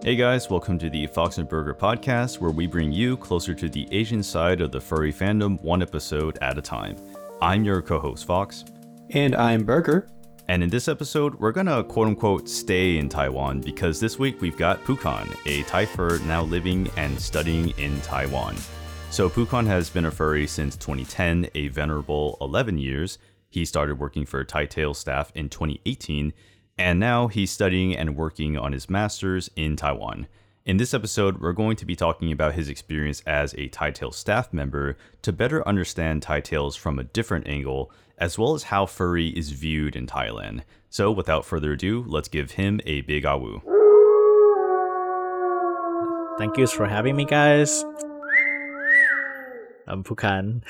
Hey guys, welcome to the Fox and Burger podcast, where we bring you closer to the Asian side of the furry fandom one episode at a time. I'm your co host, Fox. And I'm Burger. And in this episode, we're gonna quote unquote stay in Taiwan because this week we've got Pukan, a Thai fur now living and studying in Taiwan. So Pukan has been a furry since 2010, a venerable 11 years. He started working for Thai Tail staff in 2018, and now he's studying and working on his master's in Taiwan. In this episode, we're going to be talking about his experience as a Thai Tail staff member to better understand Thaitails from a different angle as well as how furry is viewed in Thailand. So, without further ado, let's give him a big awoo. Thank you for having me, guys. I'm Pukan.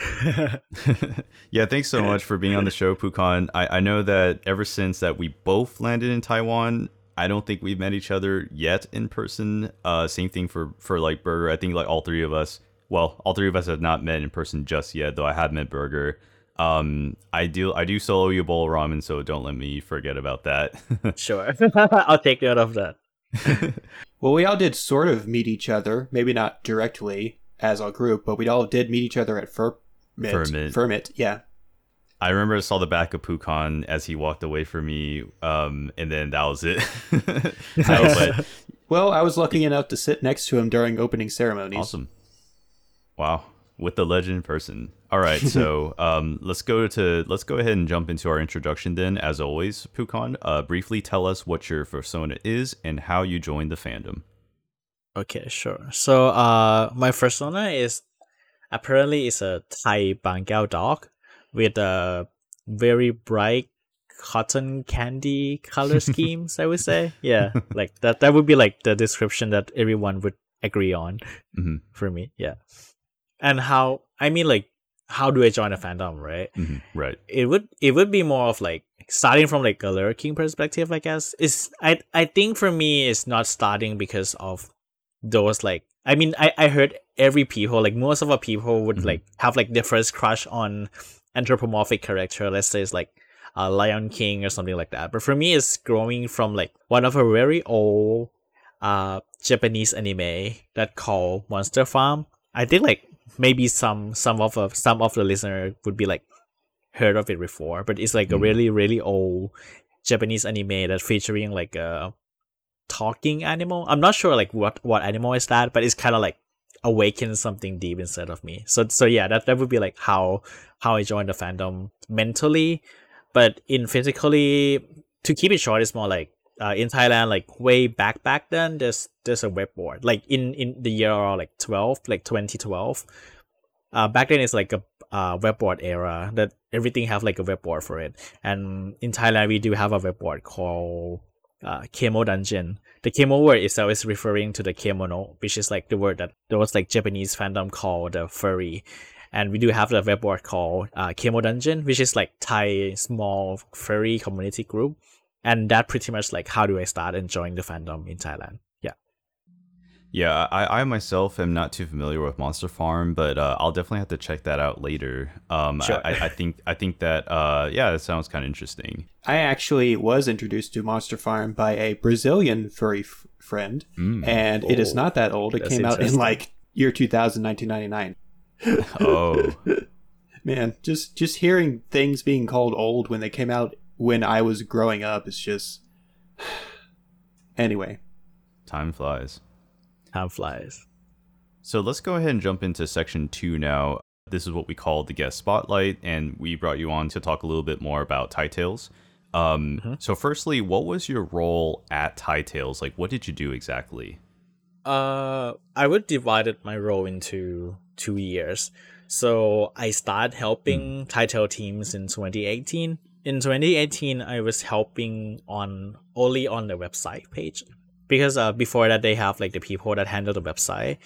yeah, thanks so much for being on the show, Pukan. I, I know that ever since that we both landed in Taiwan, I don't think we've met each other yet in person. Uh, same thing for for like Burger. I think like all three of us. Well, all three of us have not met in person just yet, though I have met Burger. Um, I do I do solo you a bowl of ramen, so don't let me forget about that. sure, I'll take note of that. well, we all did sort of meet each other, maybe not directly as a group, but we all did meet each other at Furmit. Furmit. Furmit, yeah. I remember I saw the back of Pukan as he walked away from me, um, and then that was it. no, well, I was lucky enough to sit next to him during opening ceremonies. Awesome. Wow with the legend person. All right, so um, let's go to let's go ahead and jump into our introduction. Then, as always, Pukan, uh, briefly tell us what your persona is and how you joined the fandom. Okay, sure. So, uh, my persona is apparently is a Thai Bangkaew dog with a very bright cotton candy color schemes. I would say, yeah, like that. That would be like the description that everyone would agree on mm-hmm. for me. Yeah and how I mean like how do I join a fandom, right? Mm-hmm, right. It would it would be more of like starting from like a lurking perspective, I guess. Is I I think for me it's not starting because of those like I mean I, I heard every people like most of our people would mm-hmm. like have like their first crush on anthropomorphic character. Let's say it's like a Lion King or something like that. But for me it's growing from like one of a very old uh Japanese anime that called Monster Farm. I think like maybe some some of the some of the listener would be like heard of it before, but it's like mm. a really really old Japanese anime that featuring like a talking animal. I'm not sure like what what animal is that, but it's kind of like awakens something deep inside of me. So so yeah, that that would be like how how I joined the fandom mentally, but in physically to keep it short, it's more like uh, in Thailand, like way back back then, there's there's a web. Like in in the year like twelve, like twenty twelve. Uh, back then it's like a uh, web board era that everything have like a web board for it. And in Thailand, we do have a web board called uh, Kemo Dungeon. The Kemo word itself is referring to the Kemono, which is like the word that there was like Japanese fandom called the furry. And we do have the web board called uh, Kemo Dungeon, which is like Thai small furry community group and that pretty much like how do I start enjoying the fandom in Thailand. Yeah. Yeah, I, I myself am not too familiar with Monster Farm, but uh, I'll definitely have to check that out later. Um, sure. I, I think I think that uh, yeah, that sounds kind of interesting. I actually was introduced to Monster Farm by a Brazilian furry f- friend, mm. and oh, it is oh, not that old. It came out in like year 2000, 1999. oh, man, just just hearing things being called old when they came out when I was growing up. is just. anyway. Time flies. Time flies. So let's go ahead and jump into section two now. This is what we call the guest spotlight, and we brought you on to talk a little bit more about Thaitails. Um, mm-hmm. So, firstly, what was your role at Thaitails? Like, what did you do exactly? Uh, I would divided my role into two years. So I started helping mm. Tail teams in 2018, in 2018 i was helping on only on the website page because uh, before that they have like the people that handle the website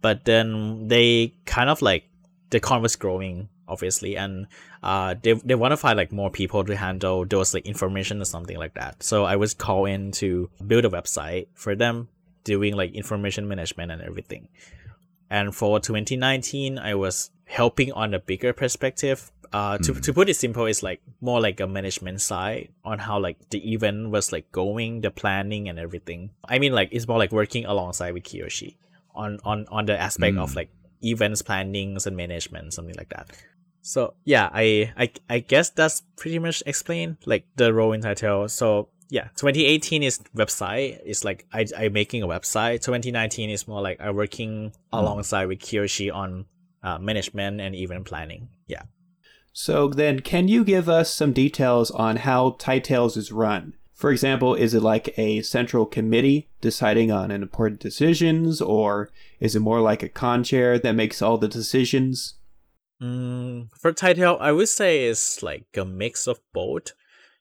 but then they kind of like the con was growing obviously and uh they, they want to find like more people to handle those like information or something like that. So i was called in to build a website for them doing like information management and everything. And for 2019 i was helping on a bigger perspective uh to, mm. to put it simple it's like more like a management side on how like the event was like going the planning and everything. I mean like it's more like working alongside with kiyoshi on on on the aspect mm. of like events plannings and management something like that. So yeah I, I i guess that's pretty much explained like the role in title. So yeah 2018 is website. It's like i i making a website. 2019 is more like i working mm. alongside with kiyoshi on uh, management and event planning. Yeah so then, can you give us some details on how Tight is run? For example, is it like a central committee deciding on important decisions, or is it more like a con chair that makes all the decisions? Mm, for Tale, I would say it's like a mix of both.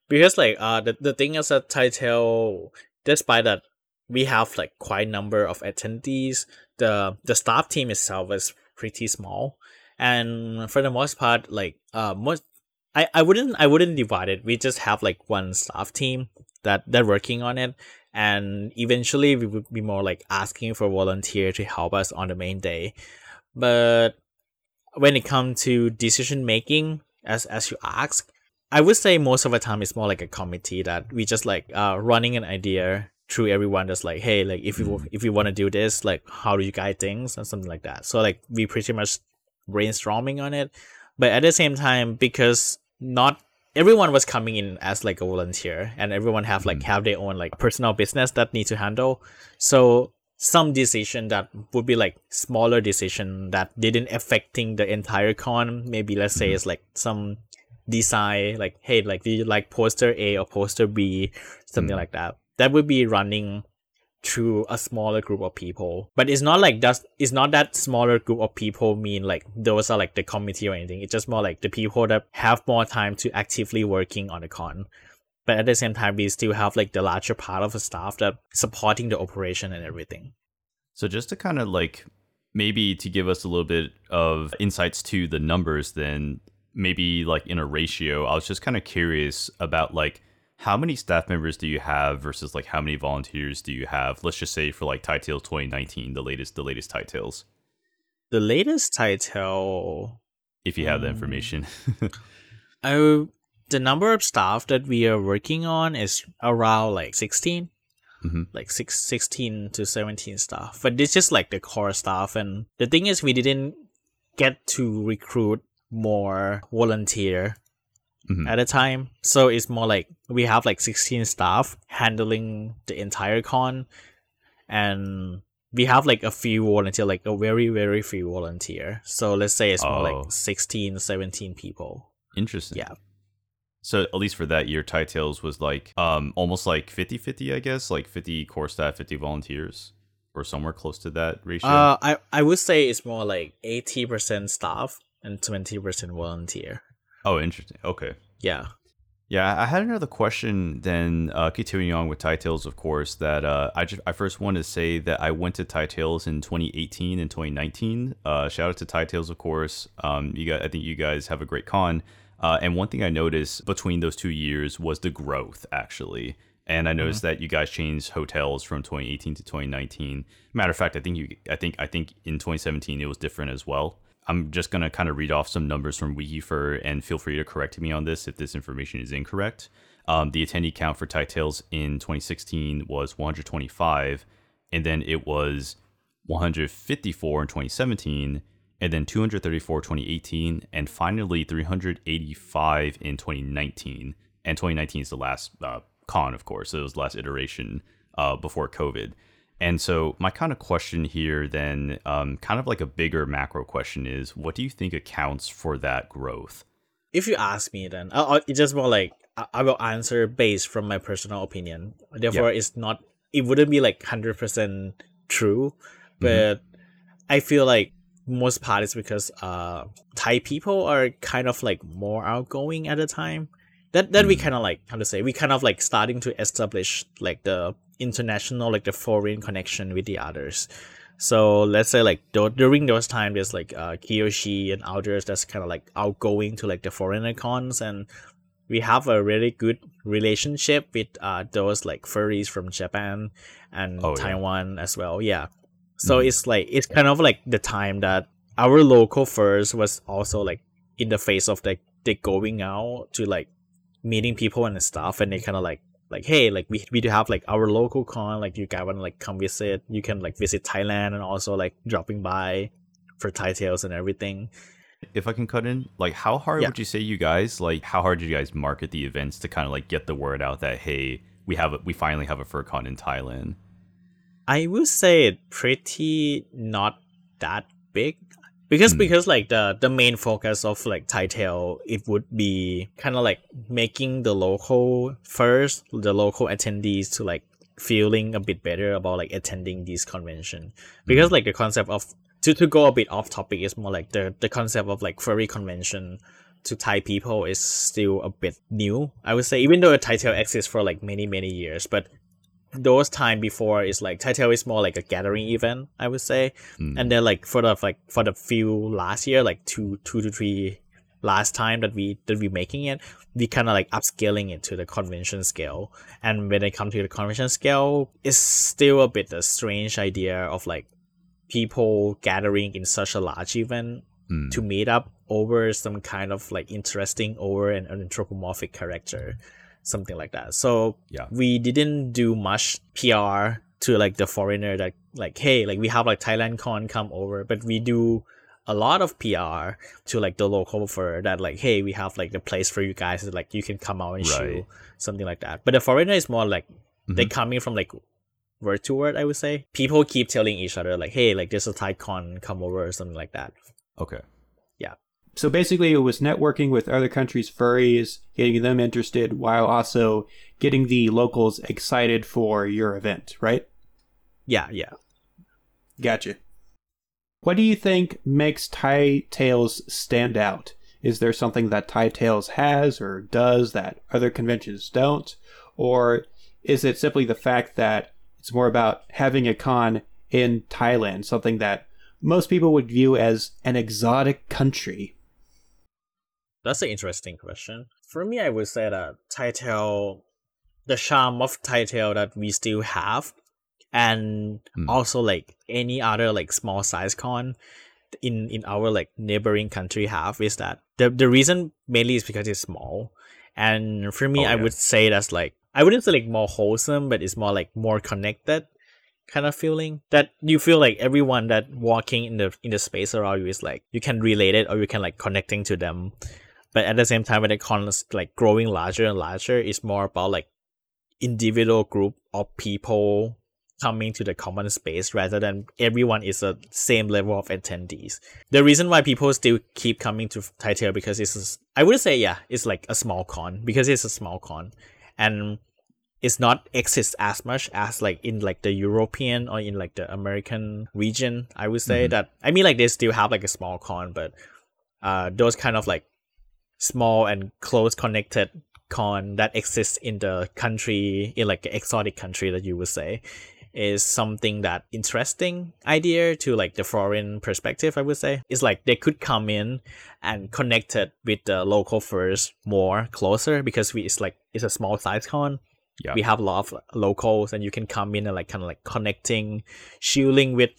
Because like uh the, the thing is that Tale, despite that we have like quite a number of attendees, the the staff team itself is pretty small and for the most part like uh most I, I wouldn't I wouldn't divide it. We just have like one staff team that they're working on it and eventually we would be more like asking for volunteer to help us on the main day. But when it comes to decision making as as you ask, I would say most of the time it's more like a committee that we just like uh running an idea through everyone that's like hey like if you mm. if you want to do this like how do you guide things and something like that so like we pretty much brainstorming on it. But at the same time because not everyone was coming in as like a volunteer and everyone have like mm. have their own like personal business that need to handle. So some decision that would be like smaller decision that didn't affecting the entire con. Maybe let's say mm it's like some design like hey like do you like poster a or poster b? Something mm. like that. That would be running to a smaller group of people. But it's not like that. It's not that smaller group of people mean like those are like the committee or anything. It's just more like the people that have more time to actively working on the con. But at the same time, we still have like the larger part of the staff that supporting the operation and everything. So just to kind of like maybe to give us a little bit of insights to the numbers, then maybe like in a ratio, I was just kind of curious about like how many staff members do you have versus like how many volunteers do you have? Let's just say for like Tight 2019, the latest the latest Tight The latest Tight Tale if you have um, the information. I the number of staff that we are working on is around like 16. Mm-hmm. Like six, 16 to 17 staff. But this is like the core staff and the thing is we didn't get to recruit more volunteer mm-hmm. at a time. So it's more like we have like 16 staff handling the entire con and we have like a few volunteer, like a very, very few volunteer. So let's say it's more oh. like 16, 17 people. Interesting. Yeah. So at least for that year, Thaitails was like um almost like 50-50, I guess, like 50 core staff, 50 volunteers or somewhere close to that ratio. Uh I, I would say it's more like 80% staff and 20% volunteer. Oh, interesting. Okay. Yeah. Yeah, I had another question. Then uh, continuing on with Thaitails, of course. That uh, I just I first want to say that I went to Thaitails in 2018 and 2019. Uh, shout out to Thaitails, of course. Um, you guys, I think you guys have a great con. Uh, and one thing I noticed between those two years was the growth, actually. And I noticed mm-hmm. that you guys changed hotels from 2018 to 2019. Matter of fact, I think you, I think, I think in 2017 it was different as well. I'm just going to kind of read off some numbers from WikiFur and feel free to correct me on this if this information is incorrect. Um, the attendee count for Thaitails in 2016 was 125, and then it was 154 in 2017, and then 234 in 2018, and finally 385 in 2019. And 2019 is the last uh, con, of course. So it was the last iteration uh, before COVID. And so, my kind of question here, then, um, kind of like a bigger macro question is what do you think accounts for that growth? If you ask me, then I'll, it's just more like I will answer based from my personal opinion. Therefore, yep. it's not, it wouldn't be like 100% true, mm-hmm. but mm-hmm. I feel like most part is because uh Thai people are kind of like more outgoing at the time. That that we kind of like how to say we kind of like starting to establish like the international like the foreign connection with the others so let's say like th- during those times there's like uh kiyoshi and others that's kind of like outgoing to like the foreign cons and we have a really good relationship with uh those like furries from japan and oh, taiwan yeah. as well yeah so mm. it's like it's kind of like the time that our local furs was also like in the face of like they going out to like meeting people and stuff and they kind of like like hey like we, we do have like our local con like you guys want to like come visit you can like visit thailand and also like dropping by for Thaitails and everything. If i can cut in like how hard Yeah. would you say you guys like how hard did you guys market the events to kind of like get the word out that hey we have a, we finally have a furcon in thailand? I will say it pretty not that big because Hmm. because like the the main focus of like Tail it would be kind of like making the local first the local attendees to like feeling a bit better about like attending this convention because like the concept of to, to go a bit off topic is more like the the concept of like furry convention to Thai people is still a bit new. I would say even though Tale exists for like many many years, but those time before is like Thai Tale is more like a gathering event. I would say, Mm. and then like for the like for the few last year, like two two to three last time that we that we making it, we kind of like upscaling it to the convention scale. And when it comes to the convention scale, it's still a bit a strange idea of like people gathering in such a large event Mm. to meet up over some kind of like interesting over an anthropomorphic character something like that. So Yeah. we didn't do much pr to like the foreigner that like hey like we have like thailand con come over. But we do a lot of pr to like the local for that like hey we have like the place for you guys that, like you can come out and Right. show something like that. But the foreigner is more like they mm-hmm. coming from like word to word i would say. People keep telling each other like hey like there's a thai con come over or something like that. Okay So basically, it was networking with other countries' furries, getting them interested, while also getting the locals excited for your event, right? yeah yeah Gotcha. What do you think makes Thaitails stand out? Is there something that Thaitails has or does that other conventions don't? Or is it simply the fact that it's more about having a con in Thailand, something that most people would view as an exotic country? That's an interesting question. For me, I would say that Title, the charm of Title that we still have, and Hmm. also like any other like small size con in in our like neighboring country have is that the the reason mainly is because it's small, and for me, Oh, I yeah. would say that's like I wouldn't say like more wholesome, but it's more like more connected kind of feeling that you feel like everyone that walking in the in the space around you is like you can relate it or you can like connecting to them but at the same time when the con is like growing larger and larger it's more about like individual group of people coming to the common space rather than everyone is a same level of attendees the reason why people still keep coming to Taipei because it's I would say yeah it's like a small con because it's a small con and it's not exist as much as like in like the European or in like the American region. I would say Mhm. that I mean like they still have like a small con, but uh those kind of like small and close connected con that exists in the country in like an exotic country that you would say is something that interesting idea to like the foreign perspective i would say. It's like they could come in and connect it with the local first more closer because we it's like it's a small size con. Yeah. we have a lot of locals and you can come in and like kind of like connecting shielding with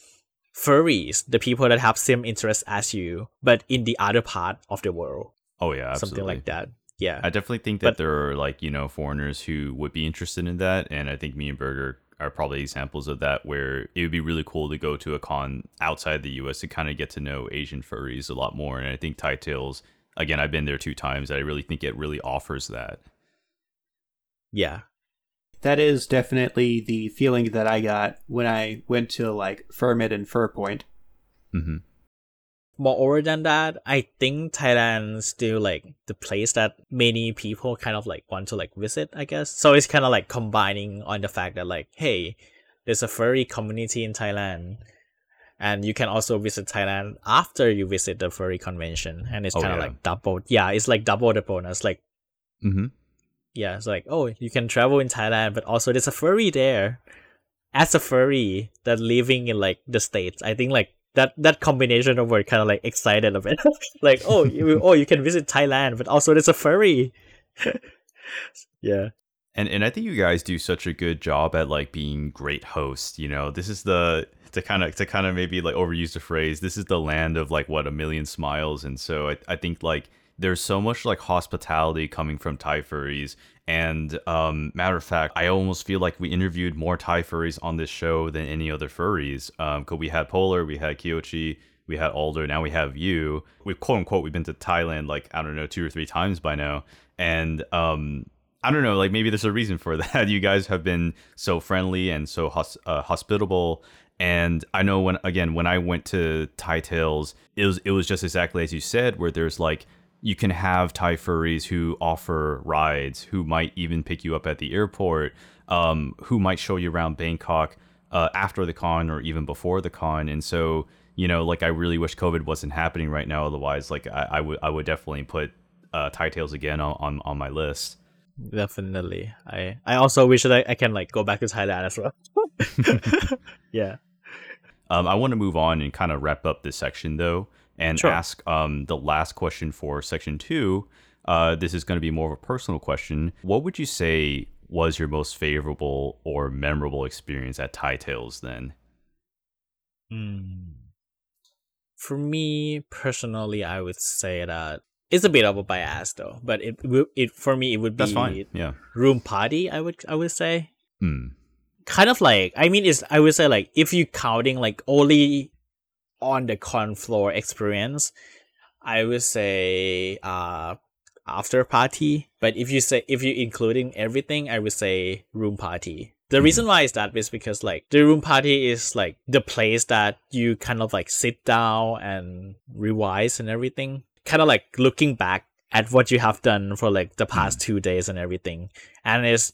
furries the people that have same interests as you but in the other part of the world oh yeah absolutely. something like that yeah I definitely think that But- there are like you know foreigners who would be interested in that, and I think me and Burger are probably examples of that. Where it would be really cool to go to a con outside the U.S. to kind of get to know Asian furries a lot more. And I think Thaitails, again, I've been there two times. I really think it really offers that. yeah That is definitely the feeling that I got when I went to like Furmit and Furpoint. hmm moreover than that, I think Thailand is still like the place that many people kind of like want to like visit, I guess. So it's kind of like combining on the fact that like, hey, there's a furry community in Thailand. And you can also visit Thailand after you visit the furry convention. And it's Oh, kind of yeah. like double. Yeah, it's like double the bonus. Like, mm-hmm. yeah, it's like, oh, you can travel in Thailand, but also there's a furry there. As a furry that living in like the States, I think like that that combination of word kind of like excited a bit, like, oh, you oh you can visit Thailand, but also there's a furry. yeah. And and I think you guys do such a good job at like being great hosts. You know, this is the to kind of to kind of maybe like overuse the phrase. This is the land of like what a million smiles, and so I I think like there's so much like hospitality coming from Thai furries. And um, matter of fact, I almost feel like we interviewed more Thai furries on this show than any other furries. Because um, we had Polar, we had Kyochi, we had Alder, now we have you. We quote unquote we've been to Thailand like I don't know two or three times by now, and um, I don't know like maybe there's a reason for that. You guys have been so friendly and so hos- uh, hospitable. And I know when again when I went to Thaitails, it was it was just exactly as you said, where there's like you can have Thai furries who offer rides, who might even pick you up at the airport, um, who might show you around Bangkok uh, after the con or even before the con. And so you know, like I really wish COVID wasn't happening right now. Otherwise, like I, I would I would definitely put uh, Thaitails again on, on, on my list. Definitely. I I also wish that I, I can like go back to Thailand as well. yeah. Um, I want to move on and kind of wrap up this section though, and Sure. ask um the last question for section two. Uh, this is going to be more of a personal question. What would you say was your most favorable or memorable experience at Thaitails then? Hmm. For me personally, I would say that it's a bit of a bias though, but it it for me it would be That's fine. Yeah. room party. I would I would say Hmm. kind of like I mean it's I would say like if you counting like only on the con floor experience, I would say uh after party. But if you say if you including everything, I would say room party. The reason why is that is because like the room party is like the place that you kind of like sit down and revise and everything. Kind of like looking back at what you have done for like the past two days and everything. And it's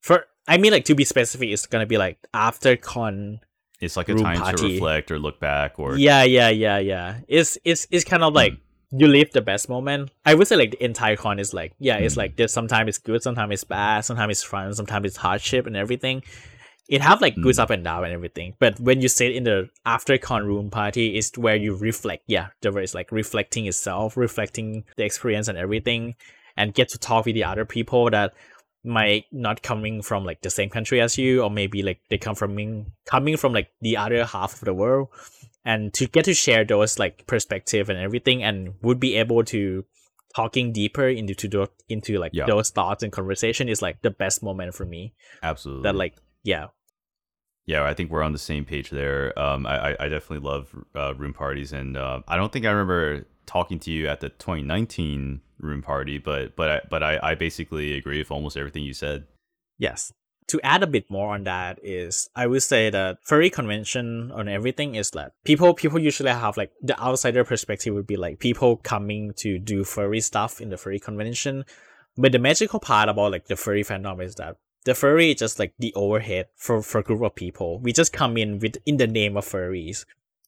for I mean like to be specific, it's gonna be like after con It's like a time to reflect or look back or yeah, yeah, yeah, yeah. It's it's it's kind of like you live the best moment. I would say like the entire con is like yeah, it's Mm. like there's sometimes it's good, sometimes it's bad, sometimes it's fun, sometimes it's hardship and everything. It have like goods Mm. up and down and everything. But when you sit in the after con room party, is where you reflect. Yeah, the word is like reflecting itself, reflecting the experience and everything, and get to talk with the other people that might not coming from like the same country as you or maybe like they come from coming from like the other half of the world and to get to share those like perspective and everything and would be able to talking deeper into to the, into like Yeah. those thoughts and conversation is like the best moment for me absolutely that like yeah Yeah, I think we're on the same page there. Um, I, I- I definitely love uh, room parties, and uh, I don't think I remember talking to you at the 2019 room party, but but I, but I, I basically agree with almost everything you said. Yes. To add a bit more on that is I would say that furry convention on everything is that people people usually have like the outsider perspective would be like people coming to do furry stuff in the furry convention. But the magical part about like the furry fandom is that the furry is just like the overhead for for a group of people. We just come in with in the name of furries.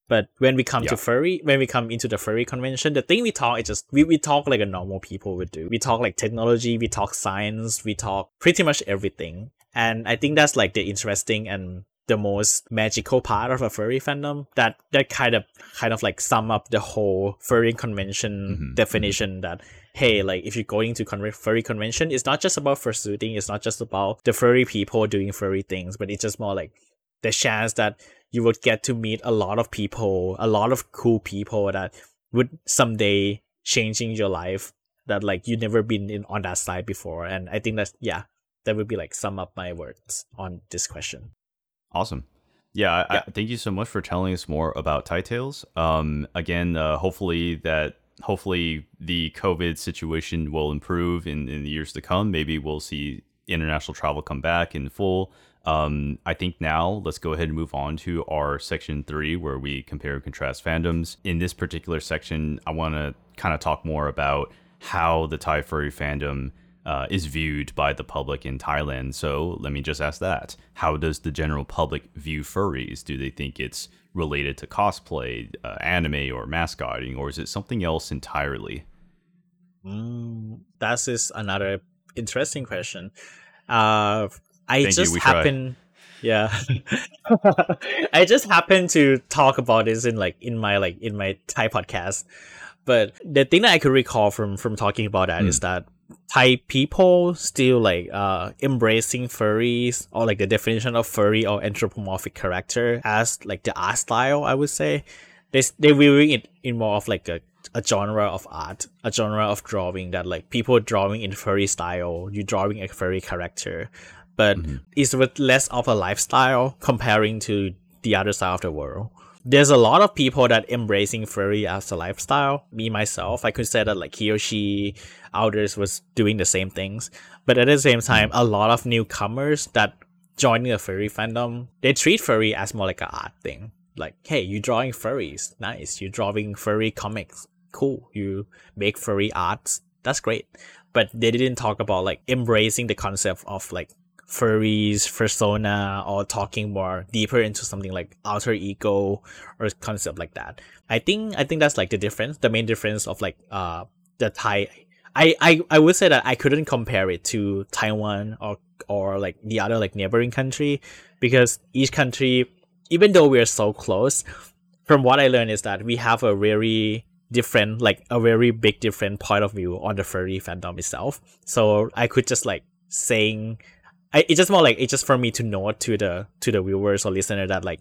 But when we come Yeah. to furry, when we come into the furry convention, the thing we talk is just we, we talk like a normal people would do. We talk like technology, we talk science, we talk pretty much everything. And I think that's like the interesting and the most magical part of a furry fandom that that kind of kind of like sum up the whole furry convention Mhm, definition that hey like if you're going to con- furry convention it's not just about fursuiting it's not just about the furry people doing furry things but it's just more like the chance that you would get to meet a lot of people a lot of cool people that would someday changing your life that like you never been in on that side before and i think that's yeah that would be like sum up my words on this question Awesome. Yeah, I, Yeah. I, thank you so much for telling us more about Thaitails. Um, again, uh, hopefully that hopefully the COVID situation will improve in, in the years to come. Maybe we'll see international travel come back in full. Um, I think now let's go ahead and move on to our section three, where we compare and contrast fandoms. In this particular section, I want to kind of talk more about how the Thai furry fandom uh, is viewed by the public in Thailand. So let me just ask that: How does the general public view furries? Do they think it's related to cosplay, uh, anime, or mascotting, or is it something else entirely? Mm, that is another interesting question. Uh, I Thank you, just try. happen, yeah, I just happen to talk about this in like in my like in my Thai podcast. But the thing that I could recall from from talking about that is Hmm. that Thai people still like uh embracing furries or like the definition of furry or anthropomorphic character as like the art style. I would say they they viewing it in more of like a a genre of art, a genre of drawing that like people drawing in furry style, you drawing a furry character, but mm-hmm. it's with less of a lifestyle comparing to the other side of the world. There's a lot of people that embracing furry as a lifestyle. Me myself, I could say that like he or she, others was doing the same things. But at the same time, a lot of newcomers that joining the furry fandom, they treat furry as more like an art thing. Like, hey, you drawing furries, nice. You drawing furry comics, cool. You make furry arts, that's great. But they didn't talk about like embracing the concept of like furries, persona, or talking more deeper into something like alter ego or concept like that. I think I think that's like the difference, the main difference of like uh the Thai I, I, I would say that I couldn't compare it to Taiwan or or like the other like neighboring country because each country even though we're so close from what I learned is that we have a very different like a very big different point of view on the furry fandom itself so I could just like saying I, it's just more like it's just for me to know to the to the viewers or listener that like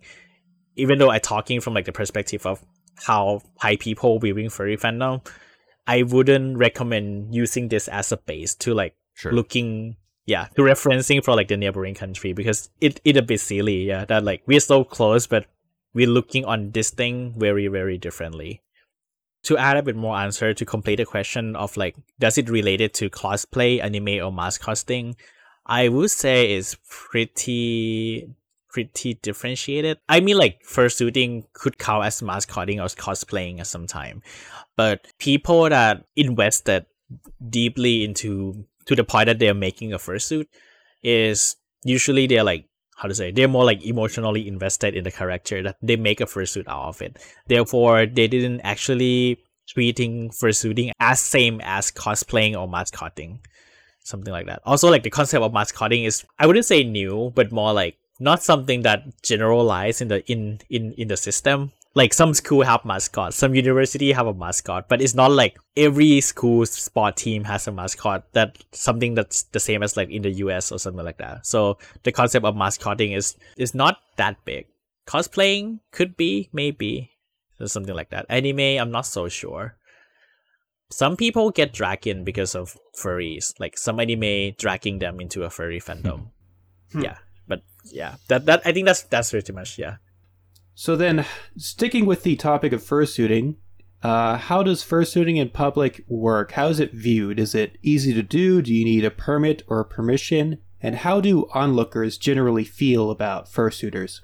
even though I talking from like the perspective of how high people viewing furry fandom I wouldn't recommend using this as a base to like sure. looking yeah to referencing for like the neighboring country because it it a bit silly yeah that like we're so close but we're looking on this thing very very differently to add a bit more answer to complete the question of like does it related to cosplay anime or mascotting i would say it's pretty pretty differentiated. I mean, like fursuiting could count as mascotting or cosplaying at some time, but people that invested deeply into to the point that they're making a fursuit is usually they're like how to say they're more like emotionally invested in the character that they make a fursuit out of it. Therefore, they didn't actually treating fursuiting as same as cosplaying or mascotting something like that. Also, like the concept of mascotting is I wouldn't say new, but more like not something that generalized in the in in in the system. Like some school have mascots some university have a mascot but it's not like every school sport team has a mascot that something that's the same as like in the us or something like that. So the concept of mascotting is is not that big. Cosplaying could be maybe something like that. Anime i'm not so sure some people get dragged in because of furries like some anime dragging them into a furry fandom hmm. yeah but yeah, that that I think that's that's pretty much yeah. So then, sticking with the topic of fursuiting, uh, how does fursuiting in public work? How is it viewed? Is it easy to do? Do you need a permit or a permission? And how do onlookers generally feel about fursuiters?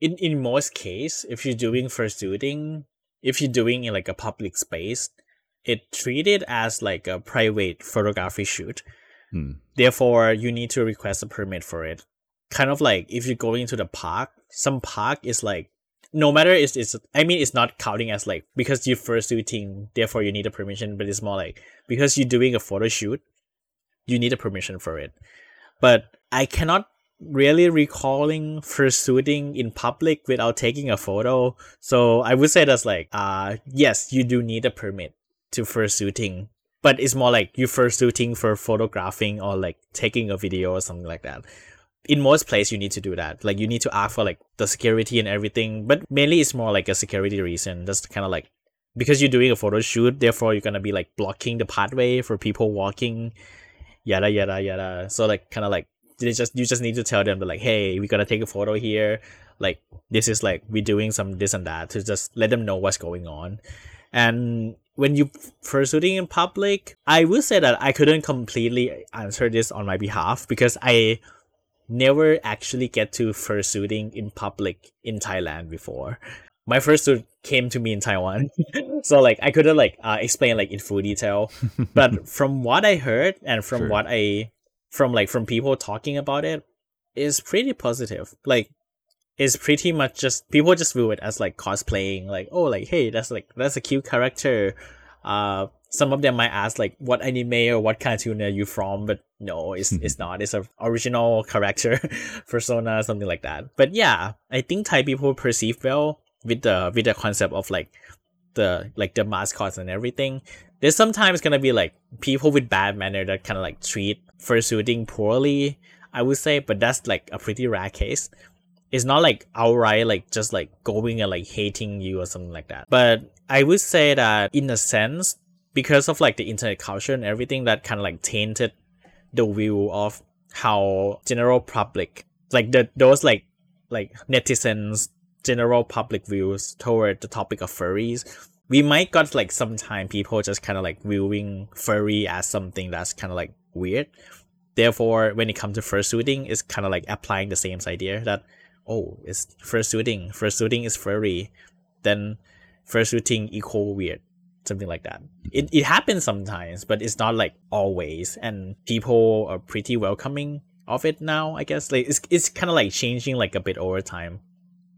In in most case, if you're doing fursuiting, if you're doing in like a public space, it treated as like a private photography shoot. Hmm. Therefore, you need to request a permit for it. Kind of like if you're going into the park, some park is like no matter it's it's I mean it's not counting as like because you're fursuiting, therefore you need a permission, but it's more like because you're doing a photo shoot, you need a permission for it. But I cannot really recalling fursuiting in public without taking a photo. So I would say that's like uh yes, you do need a permit to fursuiting but it's more like you fursuiting for photographing or like taking a video or something like that. In most places you need to do that. Like you need to ask for like the security and everything but mainly it's more like a security reason. That's kind of like because you're doing a photo shoot therefore you're gonna be like blocking the pathway for people walking yada yada yada. So like kind of like they just you just need to tell them that like hey we gotta take a photo here like this is like we're doing some this and that to just let them know what's going on and when you fursuiting in public, I will say that I couldn't completely answer this on my behalf because I never actually get to fursuiting in public in Thailand before. My fursuit came to me in Taiwan, so like I couldn't like uh, explain like in full detail. but from what I heard and from sure. what I from like from people talking about it, is pretty positive. Like is pretty much just people just view it as like cosplaying like oh like hey that's like that's a cute character. Uh some of them might ask like what anime or what cartoon are you from? But no it's it's not. It's a original character persona something like that. But yeah i think thai people perceive well with the with the concept of like the like the mascots and everything there's sometimes gonna be like people with bad manner that kind of like treat fursuiting poorly i would say but that's like a pretty rare case it's not like outright like just like going and like hating you or something like that. But I would say that in a sense, because of like the internet culture and everything that kind of like tainted the view of how general public like the those like like netizens general public views toward the topic of furries we might got like sometime people just kind of like viewing furry as something that's kind of like weird. Therefore when it comes to fursuiting it's kind of like applying the same idea that oh it's fursuiting fursuiting is furry then fursuiting equal weird something like that. It, it happens sometimes but it's not like always and people are pretty welcoming of it now i guess. Like it's, it's kind of like changing like a bit over time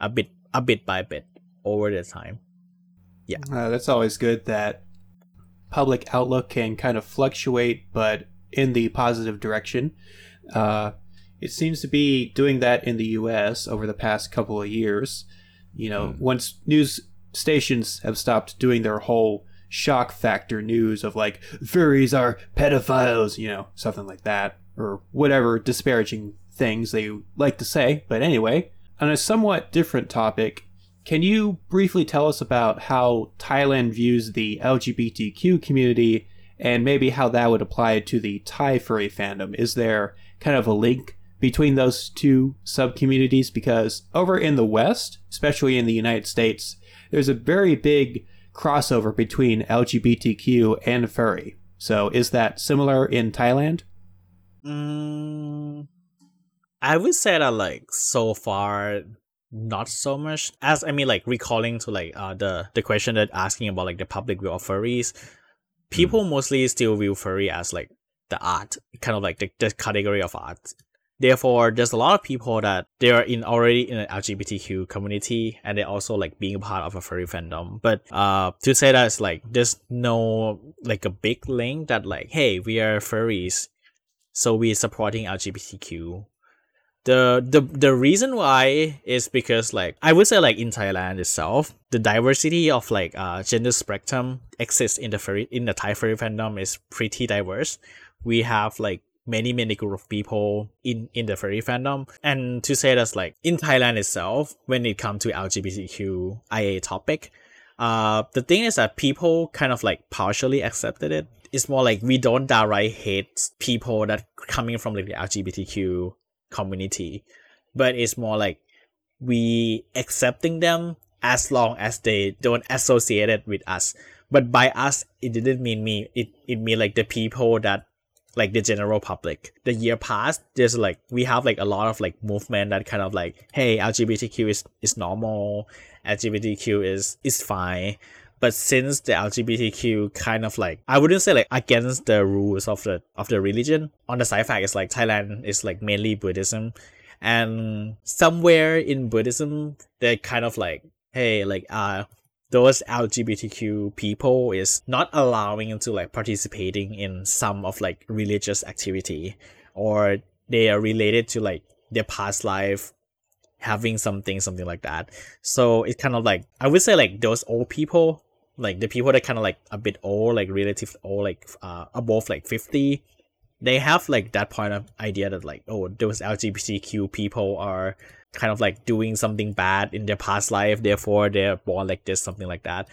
a bit a bit by bit over the time. Yeah. Uh, that's always good that public outlook can kind of fluctuate but in the positive direction. Uh, it seems to be doing that in the us over the past couple of years. You know mm. once news stations have stopped doing their whole shock factor news of like furries are pedophiles you know something like that or whatever disparaging things they like to say. But anyway on a somewhat different topic can you briefly tell us about how Thailand views the LGBTQ community and maybe how that would apply to the Thai furry fandom? Is there kind of a link between those two sub communities? Because over in the West, especially in the United States, there's a very big crossover between LGBTQ and furry. So is that similar in Thailand? Mm, I would say that like so far not so much. As I mean like recalling to like uh the the question that asking about like the public view of furries people mm. mostly still view furry as like the art kind of like the, the category of art. Therefore there's a lot of people that they are in already in an lgbtq community and they're also like being a part of a furry fandom. But uh to say that it's like there's no like a big link that like hey we are furries so we're supporting lgbtq the the the reason why is because like I would say like in Thailand itself, the diversity of like uh gender spectrum exists in the furry in the Thai furry fandom is pretty diverse. We have like many many group of people in in the furry fandom and to say that's like in thailand itself when it comes to lgbtqia topic uh the thing is that people kind of like partially accepted it it's more like we don't downright hate people that coming from like the lgbtq community, but it's more like we accepting them as long as they don't associate it with us. But by us, it didn't mean me. It it mean like the people that like the general public. The year past, there's like we have like a lot of like movement that kind of like, hey, LGBTQ is is normal, LGBTQ is is fine. But since the LGBTQ kind of like I wouldn't say like against the rules of the of the religion, on the side fact it's like Thailand is like mainly Buddhism. And somewhere in Buddhism they're kind of like, hey, like uh those LGBTQ people is not allowing to like participating in some of like religious activity or they are related to like their past life having something something like that so it's kind of like i would say like those old people like the people that kind of like a bit old, like relative old, like uh above like fifty, they have like that point of idea that like oh those LGBTQ people are kind of like doing something bad in their past life, therefore they're born like this, something like that.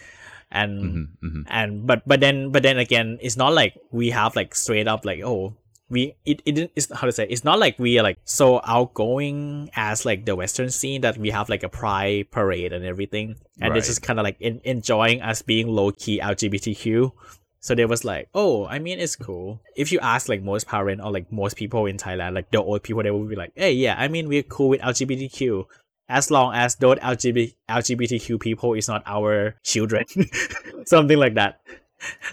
And mm-hmm, mm-hmm. and but but then but then again, it's not like we have like straight up like oh we it, it it's how to say it's not like we are like so outgoing as like the western scene that we have like a pride parade and everything. And right. it's just kind of like in, enjoying us being low-key lgbtq so they was like oh i mean it's cool. If you ask like most parent or like most people in thailand like the old people they will be like hey yeah i mean we're cool with lgbtq as long as those LGBT, lgbtq people is not our children. Something like that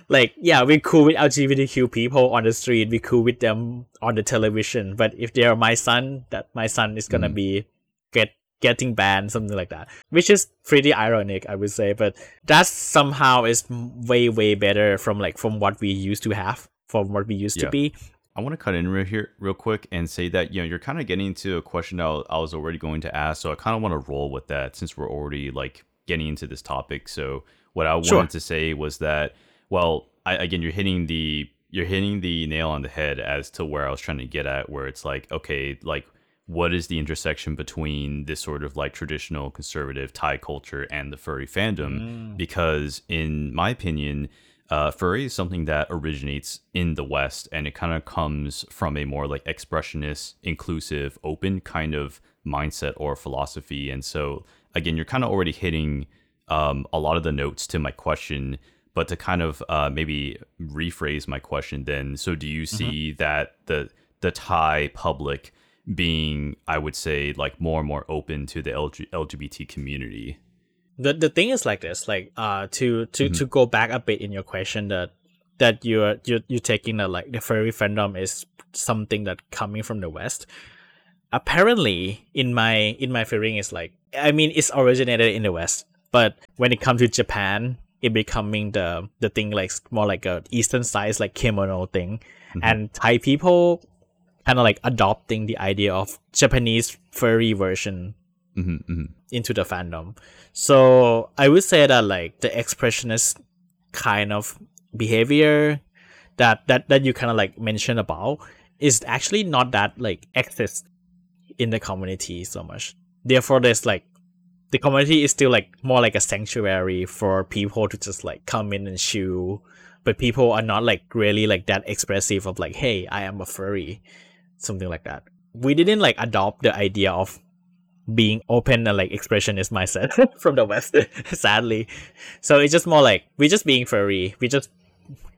like yeah we cool with lgbtq people on the street we cool with them on the television but if they're my son that my son is gonna mm. be get getting banned something like that which is pretty ironic i would say but that somehow is way way better from like from what we used to have from what we used yeah. to be I want to cut in real here real quick and say that you know you're kind of getting into a question I was already going to ask, so I kind of want to roll with that since we're already like getting into this topic. So what I sure. wanted to say was that well, I, again, you're hitting the you're hitting the nail on the head as to where I was trying to get at, where it's like, okay, like what is the intersection between this sort of like traditional conservative Thai culture and the furry fandom? Mm. Because, in my opinion, uh, furry is something that originates in the West and it kind of comes from a more like expressionist, inclusive, open kind of mindset or philosophy. And so, again, you're kind of already hitting um, a lot of the notes to my question. But to kind of uh, maybe rephrase my question, then, so do you see that the the Thai public being, I would say, like more and more open to the LG- LGBT community? the the thing is like this like uh to to to go back a bit in your question that that you're you're, you're taking the like the furry fandom is something that coming from the west. Apparently in my in my feeling is like i mean it's originated in the west but when it comes to japan it becoming the the thing like more like a eastern size like kimono thing and thai people kind of like adopting the idea of japanese furry version hmm hmm into the fandom. So I would say that like the expressionist kind of behavior that that that you kind of like mentioned about is actually not that like exist in the community so much. Therefore, there's like the community is still like more like a sanctuary for people to just like come in and chew, but people are not like really like that expressive of like, hey, I am a furry, something like that. We didn't like adopt the idea of being open and like expressionist mindset from the west sadly. So it's just more like we're just being furry. We just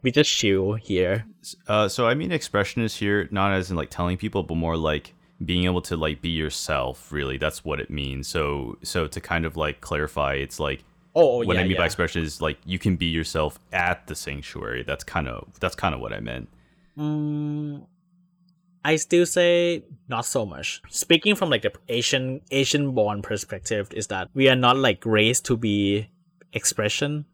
we just chill here. Uh, so I mean expressionist here, not as in like telling people, but more like being able to like be yourself. Really, that's what it means. So, so to kind of like clarify, it's like oh, what yeah, I mean by expression is like you can be yourself at the sanctuary. That's kind of that's kind of what I meant. Mm, I still say not so much. Speaking from like the Asian Asian born perspective, is that we are not like raised to be expressionist.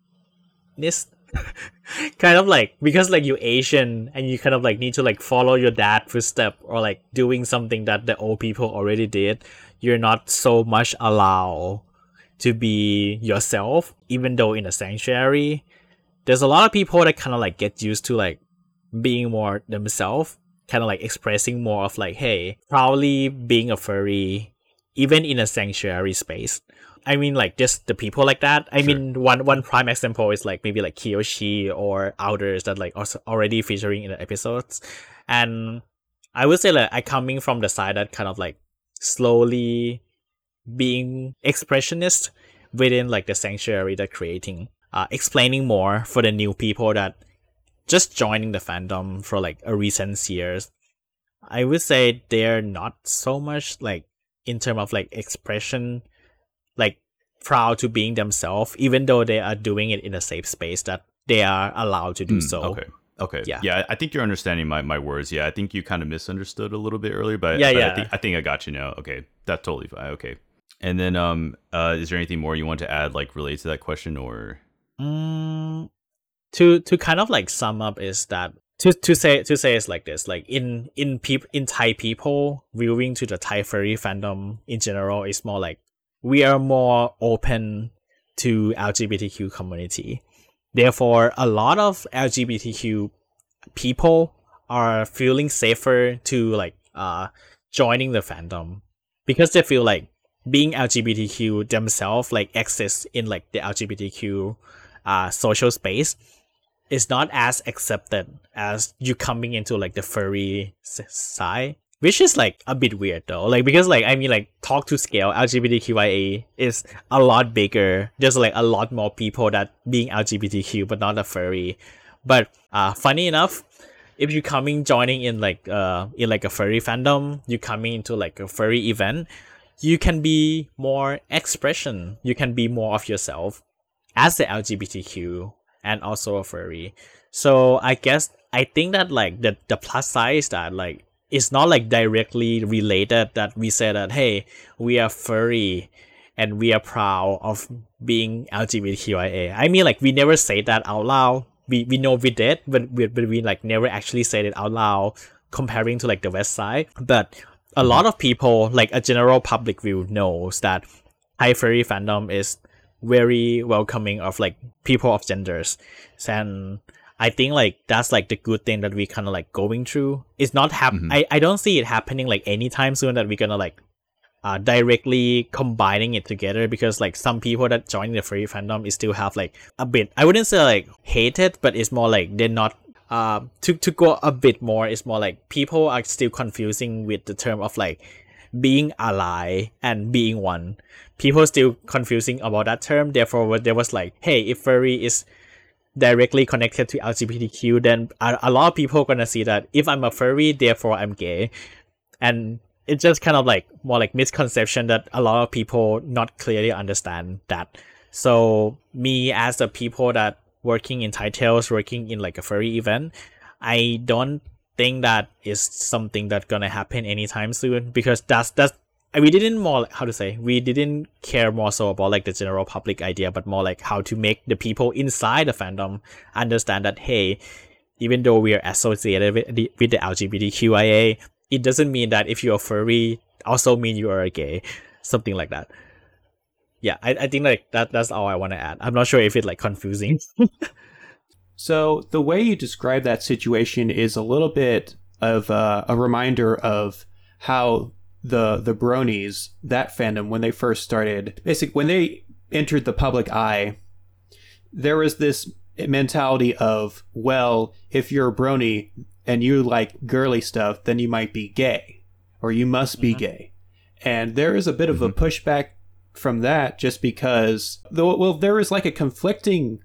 kind of like because like you Asian and you kind of like need to like follow your dad footstep or like doing something that the old people already did. You're not so much allowed to be yourself, even though in a sanctuary, there's a lot of people that kind of like get used to like being more themselves, kind of like expressing more of like, hey, proudly being a furry, even in a sanctuary space. I mean, like just the people like that. I mean, one one prime example is like maybe like Kiyoshi or others that like also already featuring in the episodes, and I would say like I coming from the side that kind of like slowly being expressionist within like the sanctuary that creating, uh, explaining more for the new people that just joining the fandom for like a recent years. I would say they're not so much like in terms of like expression, like proud to being themselves, even though they are doing it in a safe space that they are allowed to do Mm, so. Okay. Okay. Yeah. Yeah. I think you're understanding my, my words. Yeah. I think you kind of misunderstood a little bit earlier, but Yeah, but yeah. I think I think I got you now. Okay. That's totally fine. Okay. And then um uh is there anything more you want to add like related to that question or Mm, to to kind of like sum up is that to to say to say it's like this like in in peop in Thai people viewing to the Thai furry fandom in general is more like we are more open to LGBTQ community. Therefore, a lot of LGBTQ people are feeling safer to like uh joining the fandom because they feel like being LGBTQ themselves like exists in like the LGBTQ uh social space is not as accepted as you coming into like the furry side which is like a bit weird though. Like because like i mean like talk to scale lgbtqia is a lot bigger there's like a lot more people that being lgbtq but not a furry. But uh funny enough if you coming joining in like uh in like a furry fandom you coming into like a furry event you can be more expression. You can be more of yourself as the lgbtq and also a furry so i guess i think that like the the plus side is that like it's not like directly related that we say that hey we are furry and we are proud of being LGBTQIA. I mean, like we never say that out loud. We we know we did, but we, but we like never actually said it out loud. Comparing to like the West Side, but a lot of people, like a general public view, knows that Thai furry fandom is very welcoming of like people of genders, and I think like that's like the good thing that we kind of like going through. It's not hap- Mhm. I, I don't see it happening like anytime soon that we're gonna like uh directly combining it together because like some people that join the furry fandom is still have like a bit I wouldn't say like hate it, but it's more like they're not uh to to go a bit more it's more like people are still confusing with the term of like being ally and being one. People still confusing about that term. Therefore, there was like, hey, if furry is directly connected to LGBTQ, then a, a lot of people gonna see that if I'm a furry, therefore I'm gay, and it's just kind of like more like misconception that a lot of people not clearly understand that. So me as the people that working in Thaitails, working in like a furry event, I don't think that is something that gonna happen anytime soon because that's that's we didn't more how to say we didn't care more so about like the general public idea but more like how to make the people inside the fandom understand that hey even though we are associated with the, with the lgbtqia it doesn't mean that if you're furry also mean you are a gay something like that. Yeah i, I think like that that's all i want to add. I'm not sure if it's like confusing So the way you describe that situation is a little bit of uh, a reminder of how the the bronies that fandom when they first started, basically when they entered the public eye, there was this mentality of well, if you're a brony and you like girly stuff, then you might be gay or you must be Mhm. gay, and there is a bit of a pushback from that just because though well there is like a conflicting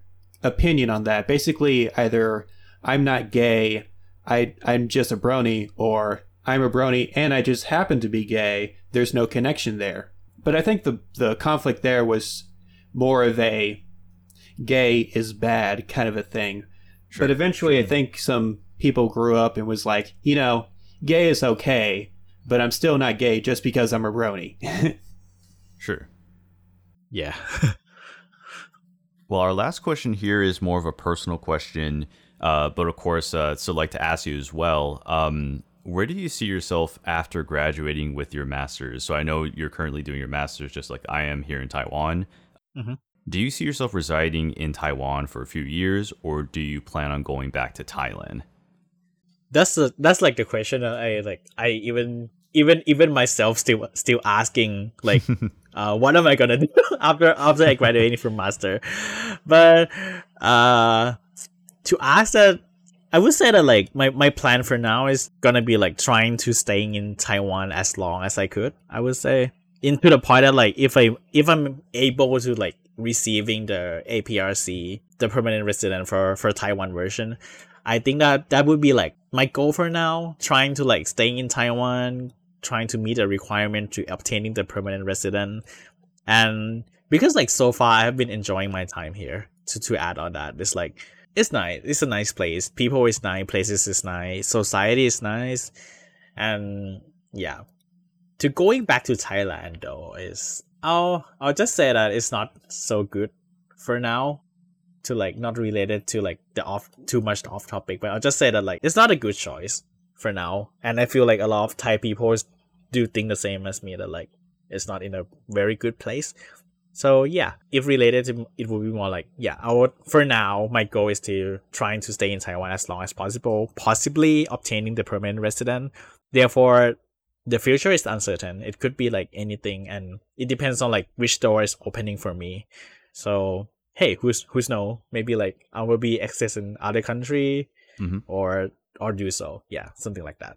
opinion on that. Basically, either I'm not gay, I I'm just a brony, or I'm a brony and I just happen to be gay. There's no connection there. But I think the the conflict there was more of a gay is bad kind of a thing. Sure. But eventually, I think some people grew up and was like, you know, gay is okay, but I'm still not gay just because I'm a brony. Sure. yeah Well, our last question here is more of a personal question, uh, but of course, uh, so like to ask you as well. Um, where do you see yourself after graduating with your master's? So I know you're currently doing your master's, just like I am here in Taiwan. Mhm. Do you see yourself residing in Taiwan for a few years, or do you plan on going back to Thailand? that's the that's like the question I like I even even even myself still still asking like uh what am I gonna do after after I graduating from master? But uh to ask that I would say that like my, my plan for now is gonna be like trying to staying in Taiwan as long as I could I would say. Into the point that like if I if I'm able to like receiving the APRC the permanent resident for for Taiwan version I think that that would be like my goal for now, trying to like staying in Taiwan, trying to meet a requirement to obtaining the permanent resident. And because like so far I have been enjoying my time here to, to add on that. It's like it's nice. It's a nice place. People is nice, places is nice, society is nice. And yeah. To going back to Thailand though is I'll I'll just say that it's not so good for now to like not related to like the off too much off topic, but I'll just say that like it's not a good choice for now. And I feel like a lot of Thai people do think the same as me that like it's not in a very good place. So yeah, if related to it would be more like yeah, I would for now my goal is to trying to stay in Taiwan as long as possible, possibly obtaining the permanent resident. Therefore, the future is uncertain. It could be like anything, and it depends on like which door is opening for me. So hey, who's who's know? Maybe like I will be access in other country, Mhm. or or do so. Yeah, something like that.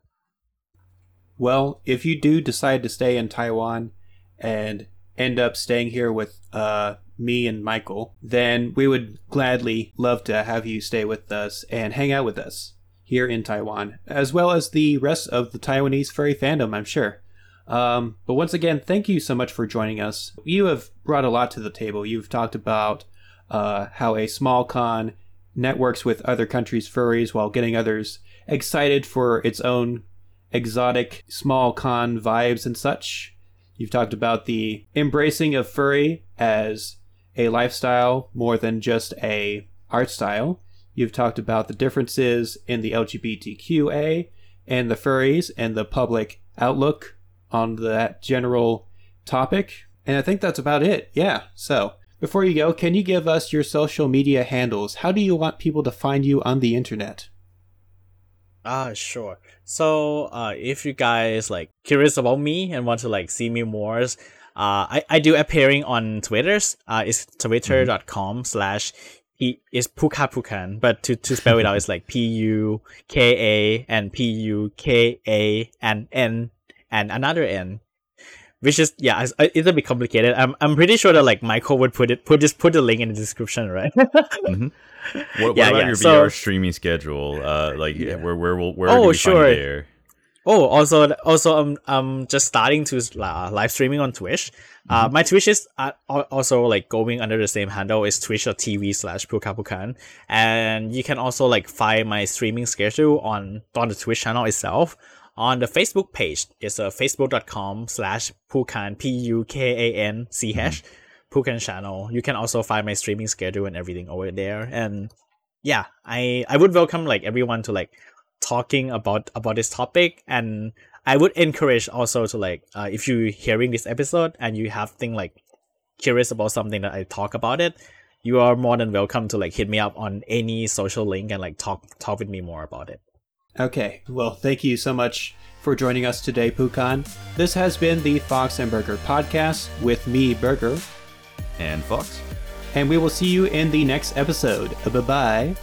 Well, if you do decide to stay in Taiwan and end up staying here with uh, me and Michael, then we would gladly love to have you stay with us and hang out with us here in Taiwan, as well as the rest of the Taiwanese furry fandom, I'm sure. Um, but once again, thank you so much for joining us. You have brought a lot to the table. You've talked about uh, how a small con networks with other countries' furries while getting others excited for its own exotic small con vibes and such. You've talked about the embracing of furry as a lifestyle more than just a art style. You've talked about the differences in the LGBTQA and the furries and the public outlook on that general topic. And I think that's about it. Yeah. So Before you go, can you give us your social media handles? How do you want people to find you on the internet? Ah, sure. So, uh, if you guys like curious about me and want to like see me more, uh, I, I do appearing on Twitter's. Uh, it's twitter.com slash is Puka Pukan, but to, to spell it out, it's like P U K A and P U K A and N and another N which is yeah, it's, a bit complicated. I'm I'm pretty sure that like Michael would put it put just put the link in the description, right? mm-hmm. What, yeah, about yeah. your so, VR streaming schedule? Uh, like yeah. where where will where oh, sure. there? Oh, also, also, I'm, I'm just starting to uh, live streaming on Twitch. Uh, mm-hmm. Uh, my Twitch is uh, also like going under the same handle is twitch.tv slash pukapukan. And you can also like find my streaming schedule on, on the Twitch channel itself on the Facebook page. It's a uh, facebook.com slash Pukan, P-U-K-A-N-C-H, mm-hmm. Pukan channel. You can also find my streaming schedule and everything over there. And yeah, I, I would welcome like everyone to like talking about, about this topic. And I would encourage also to like, uh, if you're hearing this episode and you have thing like curious about something that I talk about it, you are more than welcome to like hit me up on any social link and like talk talk with me more about it. Okay, well, thank you so much for joining us today, Pukan. This has been the Fox and Burger podcast with me, Burger. And Fox. And we will see you in the next episode. Bye bye.